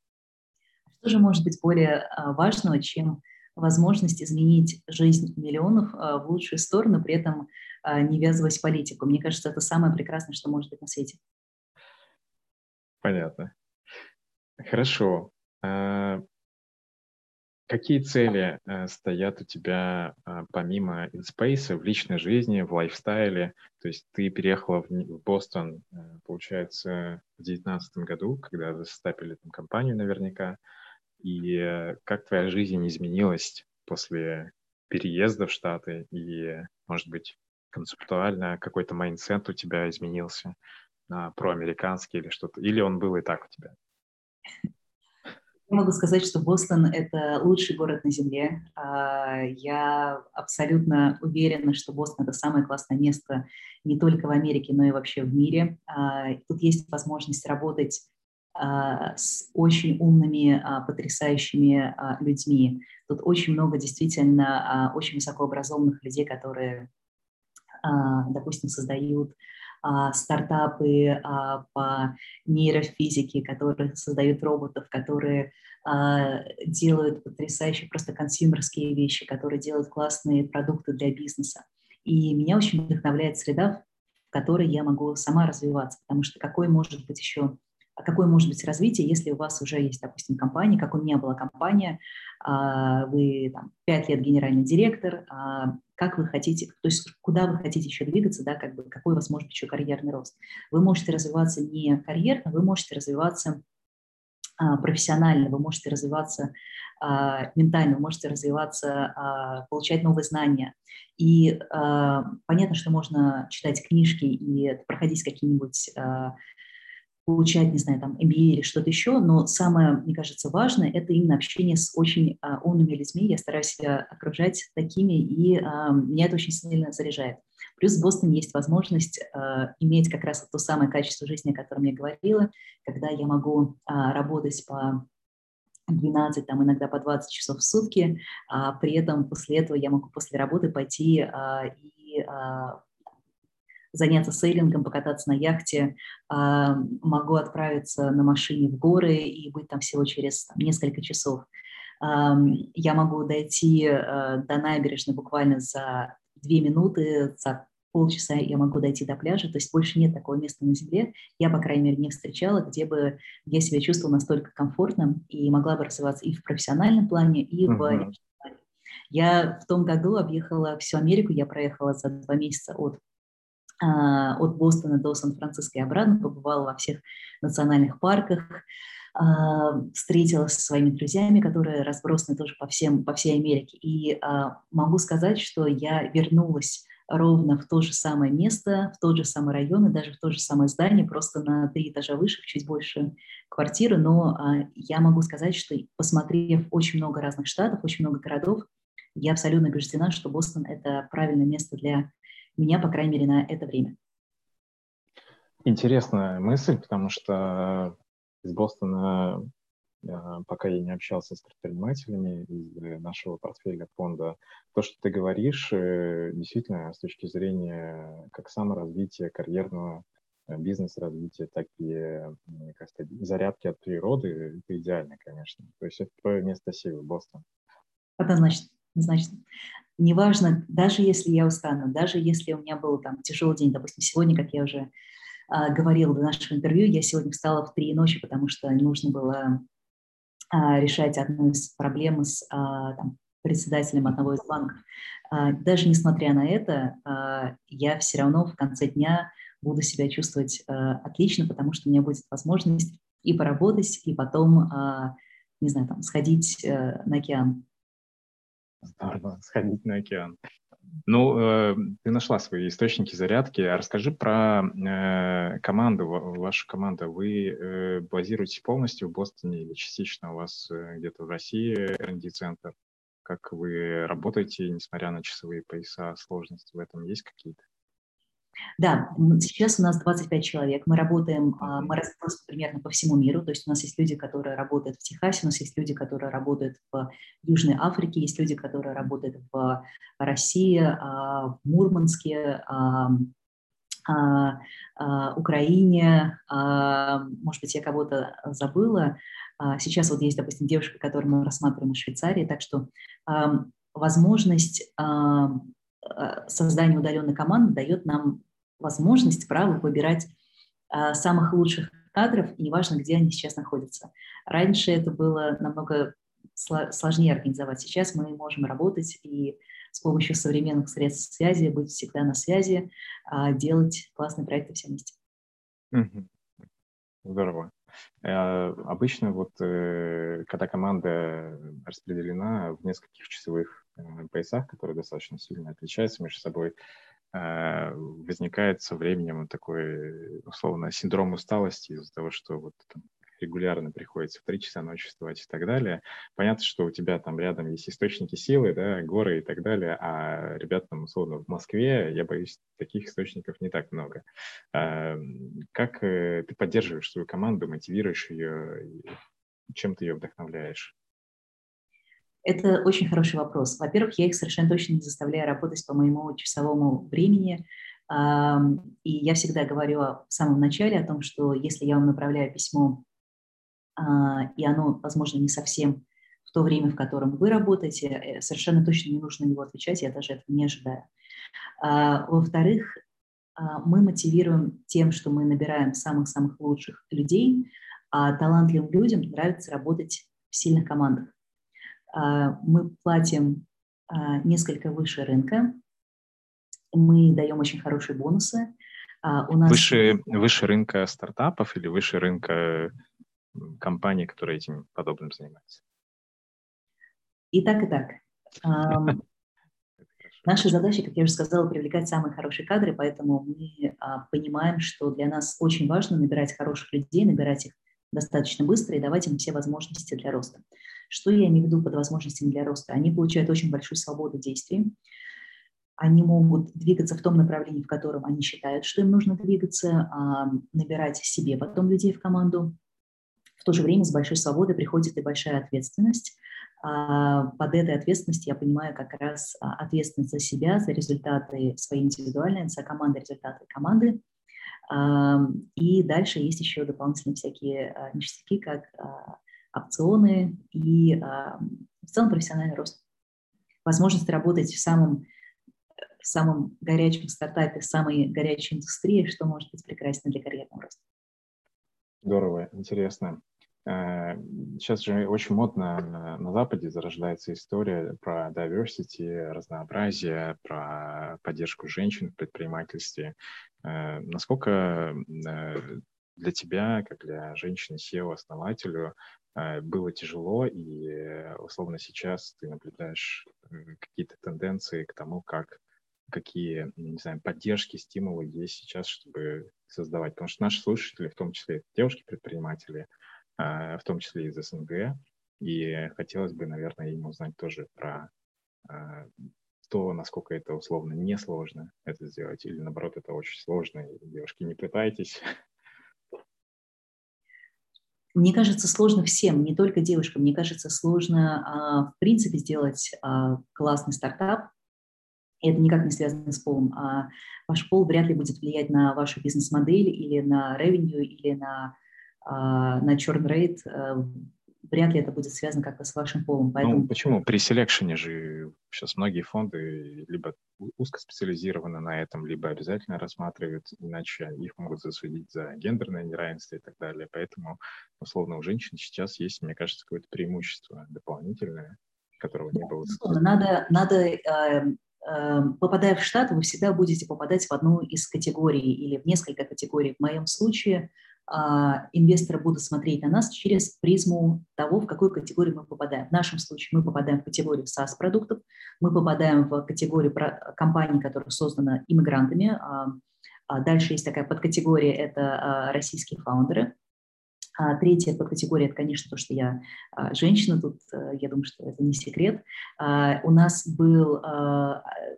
Что же может быть более важного, чем возможность изменить жизнь миллионов а, в лучшую сторону, при этом а, не ввязываясь в политику. Мне кажется, это самое прекрасное, что может быть на свете. Понятно. Хорошо. А, какие цели стоят у тебя помимо InSpace в личной жизни, в лайфстайле? То есть ты переехала в Бостон, получается, в 2019 году, когда вы сетапили там компанию наверняка. И э, как твоя жизнь изменилась после переезда в Штаты? И, может быть, концептуально какой-то mindset у тебя изменился на проамериканский или что-то? Или он был и так у тебя? Я могу сказать, что Бостон — это лучший город на Земле. А, я абсолютно уверена, что Бостон — это самое классное место не только в Америке, но и вообще в мире. А, тут есть возможность работать а, с очень умными, а, потрясающими а, людьми. Тут очень много действительно очень высокообразованных людей, которые допустим, создают стартапы по нейрофизике, которые создают роботов, которые делают потрясающие просто консюмерские вещи, которые делают классные продукты для бизнеса. И меня очень вдохновляет среда, в которой я могу сама развиваться, потому что какой может быть еще а какое может быть развитие, если у вас уже есть, допустим, компания, как у меня была компания, а, вы там, 5 лет генеральный директор, а, как вы хотите, то есть куда вы хотите еще двигаться, да, как бы, какой у вас может быть еще карьерный рост. Вы можете развиваться не карьерно, вы можете развиваться профессионально, вы можете развиваться ментально, вы можете развиваться, получать новые знания. И понятно, что можно читать книжки и проходить какие-нибудь получать, не знаю, там, MBA или что-то еще, но самое, мне кажется, важное – это именно общение с очень а, умными людьми. Я стараюсь себя окружать такими, и а, меня это очень сильно заряжает. Плюс в Бостоне есть возможность а, иметь как раз то самое качество жизни, о котором я говорила, когда я могу а, работать по 12, там иногда по 20 часов в сутки, а при этом после этого я могу после работы пойти а, и а, заняться сейлингом, покататься на яхте, а, могу отправиться на машине в горы и быть там всего через там, несколько часов. Я могу дойти э, до набережной буквально за две минуты, за полчаса я могу дойти до пляжа, то есть больше нет такого места на земле, я, по крайней мере, не встречала, где бы я себя чувствовала настолько комфортно и могла бы развиваться и в профессиональном плане, и uh-huh. в плане. Я в том году объехала всю Америку, я проехала за два месяца от а, от Бостона до Сан-Франциско и обратно, побывала во всех национальных парках, а, встретилась со своими друзьями, которые разбросаны тоже по, всем, по всей Америке. И а, могу сказать, что я вернулась ровно в то же самое место, в тот же самый район и даже в то же самое здание, просто на три этажа выше, в чуть больше квартиры. Но я могу сказать, что посмотрев очень много разных штатов, очень много городов, я абсолютно убеждена, что Бостон – это правильное место для меня, по крайней мере, на это время. Интересная мысль, потому что из Бостона, пока я не общался с предпринимателями из нашего портфеля фонда, то, что ты говоришь, э, действительно, с точки зрения как саморазвития, карьерного э, бизнес-развития, так и как сказать, зарядки от природы, это идеально, конечно. То есть это твое место силы, Бостон. Однозначно. Значит, неважно, даже если я устану, даже если у меня был там тяжелый день, допустим, сегодня, как я уже а, говорила в нашем интервью, я сегодня встала в три ночи, потому что нужно было а, решать одну из проблем с а, там, председателем одного из банков. А, даже несмотря на это, а, я все равно в конце дня буду себя чувствовать а, отлично, потому что у меня будет возможность и поработать, и потом, а, не знаю, там, сходить а, на океан. Здорово, сходить на океан. Ну, э, ты нашла свои источники зарядки. А расскажи про э, команду, вашу команду. Вы э, базируетесь полностью в Бостоне или частично у вас э, где-то в России R&D-центр? Как вы работаете, несмотря на часовые пояса, сложности в этом есть какие-то? Да, сейчас у нас 25 человек. Мы работаем, а, мы разбросаны примерно по всему миру. То есть у нас есть люди, которые работают в Техасе, у нас есть люди, которые работают в Южной Африке, есть люди, которые работают в России, а, в Мурманске, а, Украине, может быть, я кого-то забыла. Сейчас вот есть, допустим, девушка, которую мы рассматриваем из Швейцарии, так что возможность создания удаленной команды дает нам возможность, право выбирать а, самых лучших кадров, и неважно, где они сейчас находятся. Раньше это было намного сложнее организовать. Сейчас мы можем работать и с помощью современных средств связи, быть всегда на связи, а, делать классные проекты все вместе. Здорово. Обычно вот э, когда команда распределена в нескольких часовых поясах, которые достаточно сильно отличаются между собой, Э, возникает со временем такой, условно, синдром усталости из-за того, что вот там, регулярно приходится в три часа ночи вставать и так далее. Понятно, что у тебя там рядом есть источники силы, да, горы и так далее, а ребят там, условно, в Москве, я боюсь, таких источников не так много. А, как э, ты поддерживаешь свою команду, мотивируешь ее, чем ты ее вдохновляешь? Это очень хороший вопрос. Во-первых, я их совершенно точно не заставляю работать по моему часовому времени. И я всегда говорю в самом начале о том, что если я вам направляю письмо, а, и оно, возможно, не совсем в то время, в котором вы работаете, э, совершенно точно не нужно на него отвечать, я даже этого не ожидаю. А, во-вторых, а, мы мотивируем тем, что мы набираем самых-самых лучших людей, а талантливым людям нравится работать в сильных командах. Мы платим несколько выше рынка, мы даем очень хорошие бонусы. У нас... выше, выше рынка стартапов или выше рынка компаний, которые этим подобным занимаются? И так, и так. Наша задача, как я уже сказала, привлекать самые хорошие кадры, поэтому мы а, понимаем, что для нас очень важно набирать хороших людей, набирать их достаточно быстро и давать им все возможности для роста. Что я имею в виду под возможностями для роста? Они получают очень большую свободу действий, они могут двигаться в том направлении, в котором они считают, что им нужно двигаться, а, набирать себе потом людей в команду. В то же время с большой свободой приходит и большая ответственность. А, под этой ответственностью я понимаю как раз а, ответственность за себя, за результаты свои индивидуальные, за команды, результаты команды. И дальше есть еще дополнительные всякие ништяки, как опционы и в целом профессиональный рост. Возможность работать в самом в самом горячем стартапе, в самой горячей индустрии, что может быть прекрасно для карьерного роста. Здорово, интересно. Э, сейчас же очень модно на Западе зарождается история про diversity, разнообразие, про поддержку женщин в предпринимательстве. Э, насколько э, для тебя, как для женщины SEO-основателю, было тяжело, и условно сейчас ты наблюдаешь какие-то тенденции к тому, как какие, не знаю, поддержки, стимулы есть сейчас, чтобы создавать. Потому что наши слушатели, в том числе девушки-предприниматели, а, в том числе из СНГ, и хотелось бы, наверное, им узнать тоже про а, то, насколько это условно несложно это сделать, или наоборот, это очень сложно, и девушки, не пытайтесь. Мне кажется, сложно всем, не только девушкам. Мне кажется, сложно, а, в принципе, сделать классный стартап, и это никак не связано с полом. А ваш пол вряд ли будет влиять на вашу бизнес-модель или на revenue, или на, а, на churn rate. Вряд ли это будет связано как-то с вашим полом. Ну, Поэтому... Ну, почему? При селекшене же сейчас многие фонды либо узкоспециализированы на этом, либо обязательно рассматривают, иначе их могут засудить за гендерное неравенство и так далее. Поэтому, условно, у женщин сейчас есть, мне кажется, какое-то преимущество дополнительное, которого не было. Надо, надо эм, Эм, попадая в штат, вы всегда будете попадать в одну из категорий или в несколько категорий. В моем случае инвесторы будут смотреть на нас через призму того, в какую категорию мы попадаем. В нашем случае мы попадаем в категорию SaaS-продуктов, мы попадаем в категорию компаний, которые созданы иммигрантами. А, а дальше есть такая подкатегория, это российские фаундеры. А третья подкатегория – это, конечно, то, что я а, женщина. Тут, э, я думаю, что это не секрет. А, у нас был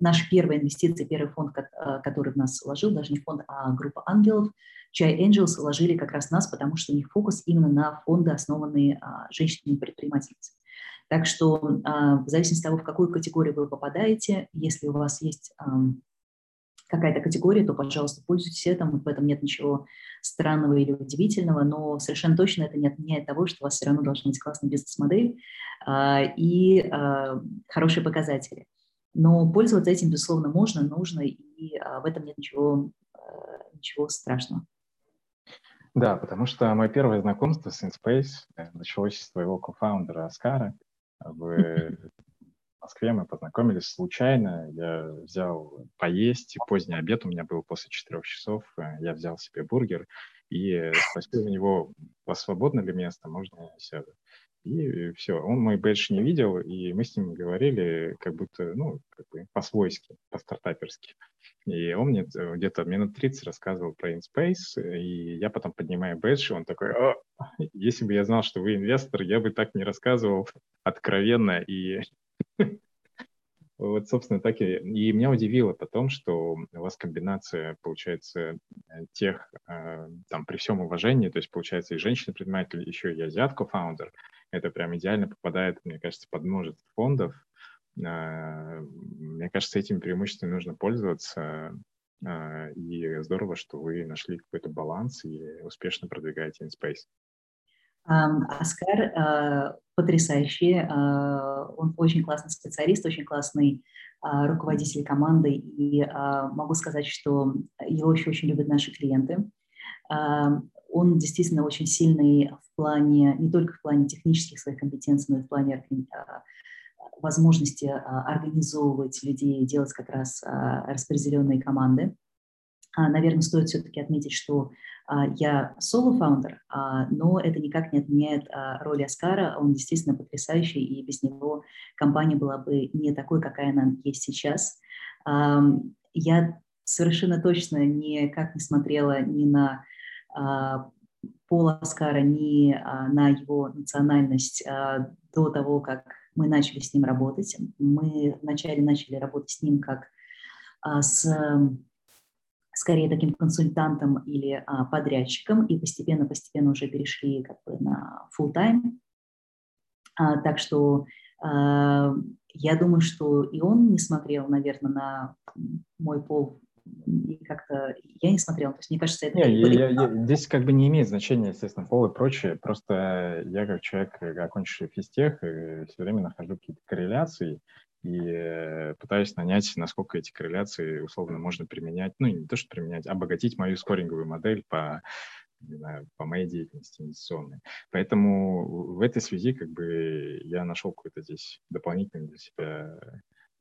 наша первая инвестиция, первый фонд, который в нас вложил, даже не фонд, а группа ангелов, Chai Angels вложили как раз нас, потому что у них фокус именно на фонды, основанные женщинами-предпринимательницами. Так что в зависимости от того, в какую категорию вы попадаете, если у вас есть какая-то категория, то, пожалуйста, пользуйтесь этим, в этом нет ничего странного или удивительного, но совершенно точно это не отменяет того, что у вас все равно должна быть классная бизнес-модель а, и а, хорошие показатели. Но пользоваться этим, безусловно, можно, нужно, и а, в этом нет ничего, а, ничего страшного. Да, потому что мое первое знакомство с InSpace э, началось с твоего кофаундера Оскара. Вы Москве, мы познакомились случайно, я взял поесть, поздний обед у меня был после четырех часов, э, я взял себе бургер и спросил у него, у вас свободно ли место, можно я сяду? И все, он мой бэдж не видел, и мы с ним говорили как будто, ну, как бы по-свойски, по-стартаперски. И он мне э, где-то минут 30 рассказывал про InSpace, и я потом поднимаю бэдж, и он такой, О, если бы я знал, что вы инвестор, я бы так не рассказывал откровенно и Вот, собственно, так и... И меня удивило потом, что у вас комбинация, получается, тех, э, там, при всем уважении, то есть, получается, и женщина-предприниматель, еще и азиатка-фаундер. Это прям идеально попадает, мне кажется, под множество фондов. Э, мне кажется, этими преимуществами нужно пользоваться. Э, и здорово, что вы нашли какой-то баланс и успешно продвигаете InSpace. Оскар потрясающий, он очень классный специалист, очень классный руководитель команды, и могу сказать, что его еще очень любят наши клиенты. Он действительно очень сильный в плане, не только в плане технических своих компетенций, но и в плане возможности организовывать людей, делать как раз распределенные команды. Наверное, стоит все-таки отметить, что а, я соло-фаундер, а, но это никак не отменяет а, роли Оскара. Он действительно потрясающий, и без него компания была бы не такой, какая она есть сейчас. Я совершенно точно никак не смотрела ни на пол Оскара, ни на его национальность до того, как мы начали с ним работать. Мы вначале начали работать с ним как с скорее таким консультантом или а, подрядчиком, и постепенно-постепенно уже перешли как бы на full time. А, так что а, я думаю, что и он не смотрел, наверное, на мой пол и как-то я не смотрела. То есть мне кажется, это... Не, я, я, я, здесь как бы не имеет значения, естественно, пол и прочее. Просто я как человек, окончивший физтех, все время нахожу какие-то корреляции и э, пытаюсь нанять, насколько эти корреляции условно можно применять, ну, не то, что применять, а обогатить мою скоринговую модель по не знаю, по моей деятельности инвестиционной. Поэтому в этой связи как бы я нашел какой-то здесь дополнительный для себя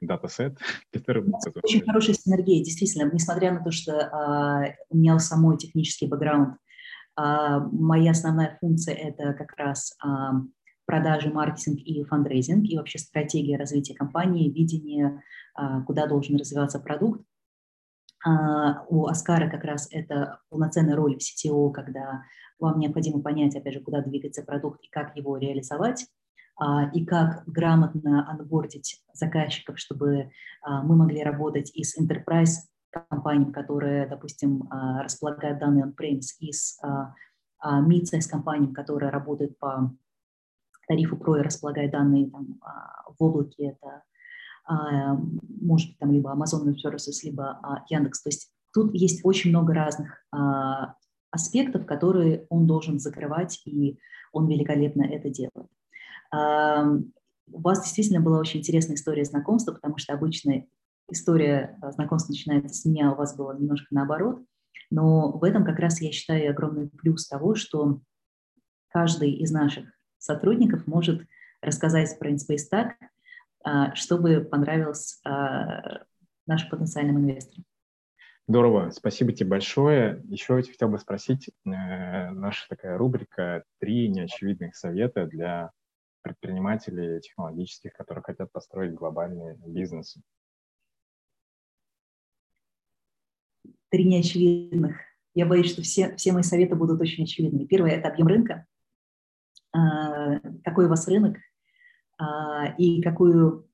датасет, который... Очень хорошая синергия, действительно, несмотря на то, что а, у меня самой технический бэкграунд, а, моя основная функция – это как раз а, продажи, маркетинг и фандрейзинг, и вообще стратегия развития компании, видение, а, куда должен развиваться продукт. А, у Аскара как раз это полноценная роль в CTO, когда вам необходимо понять, опять же, куда двигается продукт и как его реализовать, а, и как грамотно анбордить заказчиков, чтобы мы могли работать и с enterprise компаниями, которые, допустим, располагают данные on-premise, и с mid-size компаниями, которые работают по тарифу PRO и располагая данные там, а, в облаке, это а, может быть там либо Amazon Web Services, либо а, Яндекс. То есть тут есть очень много разных аспектов, которые он должен закрывать, и он великолепно это делает. У вас действительно была очень интересная история знакомства, потому что обычно история знакомства начинается с меня, у вас было немножко наоборот. Но в этом как раз я считаю огромный плюс того, что каждый из наших сотрудников может рассказать про InSpace так, а, чтобы понравилось а, нашим потенциальным инвесторам. Здорово, спасибо тебе большое. Еще хотел бы спросить, э, наша такая рубрика «Три неочевидных совета для предпринимателей технологических, которые хотят построить глобальный бизнес». Три неочевидных. Я боюсь, что все, все мои советы будут очень очевидными. Первое – это объем рынка. А, какой у вас рынок а, и какую,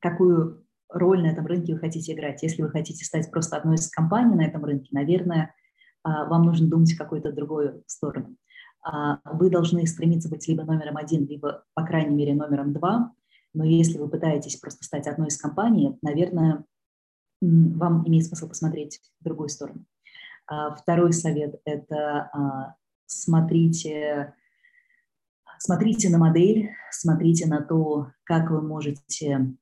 какую роль на этом рынке вы хотите играть. Если вы хотите стать просто одной из компаний на этом рынке, наверное, а, вам нужно думать в какую-то другую сторону. Вы должны стремиться быть либо номером один, либо, по крайней мере, номером два. Но если вы пытаетесь просто стать одной из компаний, наверное, вам имеет смысл посмотреть в другую сторону. Второй совет – это смотрите Смотрите на модель, смотрите на то, как вы можете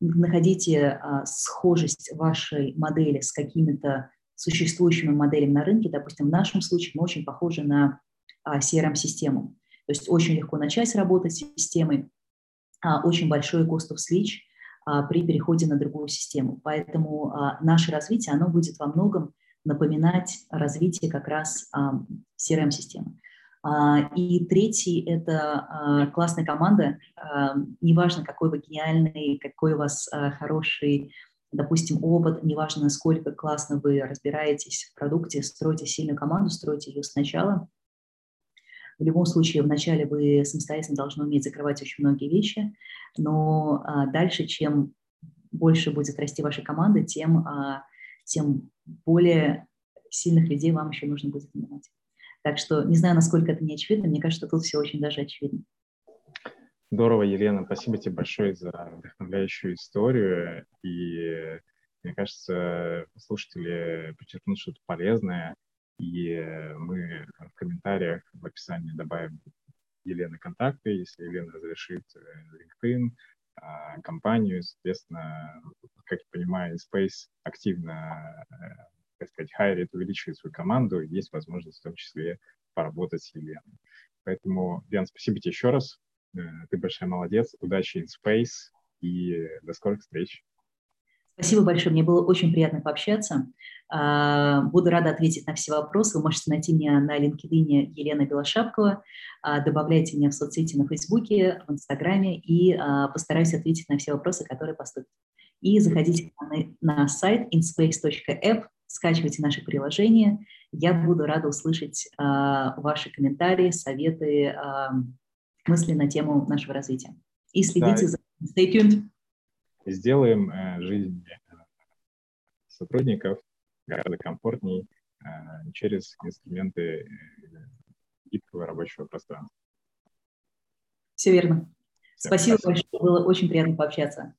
находите а, схожесть вашей модели с какими-то существующими моделями на рынке. Допустим, в нашем случае мы очень похожи на а, CRM-систему. То есть очень легко начать работать с системой, а, очень большой cost of switch при переходе на другую систему. Поэтому наше развитие, оно будет во многом напоминать развитие как раз CRM-системы. А, и третий – это а, классная команда. А, неважно, какой вы гениальный, какой у вас хороший, допустим, опыт, неважно, насколько классно вы разбираетесь в продукте, стройте сильную команду, стройте ее сначала. В любом случае, вначале вы самостоятельно должны уметь закрывать очень многие вещи, но дальше, чем больше будет расти ваша команда, тем, тем более сильных людей вам еще нужно будет нанимать. Так что не знаю, насколько это не очевидно, мне кажется, тут все очень даже очевидно. Здорово, Елена, спасибо тебе большое за вдохновляющую историю. И мне кажется, слушатели подчеркнут что-то полезное. И мы в комментариях в описании добавим Елены контакты, если Елена разрешит э, LinkedIn, а, компанию, соответственно, как я понимаю, Space активно, э, так сказать, хайрит, увеличивает свою команду, есть возможность в том числе поработать с Еленой. Поэтому, Лен, спасибо тебе еще раз. Э, ты большая молодец. Удачи in Space и до скорых встреч. Спасибо большое, мне было очень приятно пообщаться. А, буду рада ответить на все вопросы. Вы можете найти меня на LinkedIn Елена Белошапкова. А, добавляйте меня в соцсети на Фейсбуке, в Инстаграме и а, постараюсь ответить на все вопросы, которые поступят. И заходите на сайт inspace.app, скачивайте наше приложение. Я буду рада услышать ваши комментарии, советы, мысли на тему нашего развития. И следите да. за... Stay tuned сделаем э, жизнь э, сотрудников гораздо комфортней э, через инструменты гибкого рабочего пространства. Все верно. Все, спасибо, спасибо большое, было очень приятно пообщаться.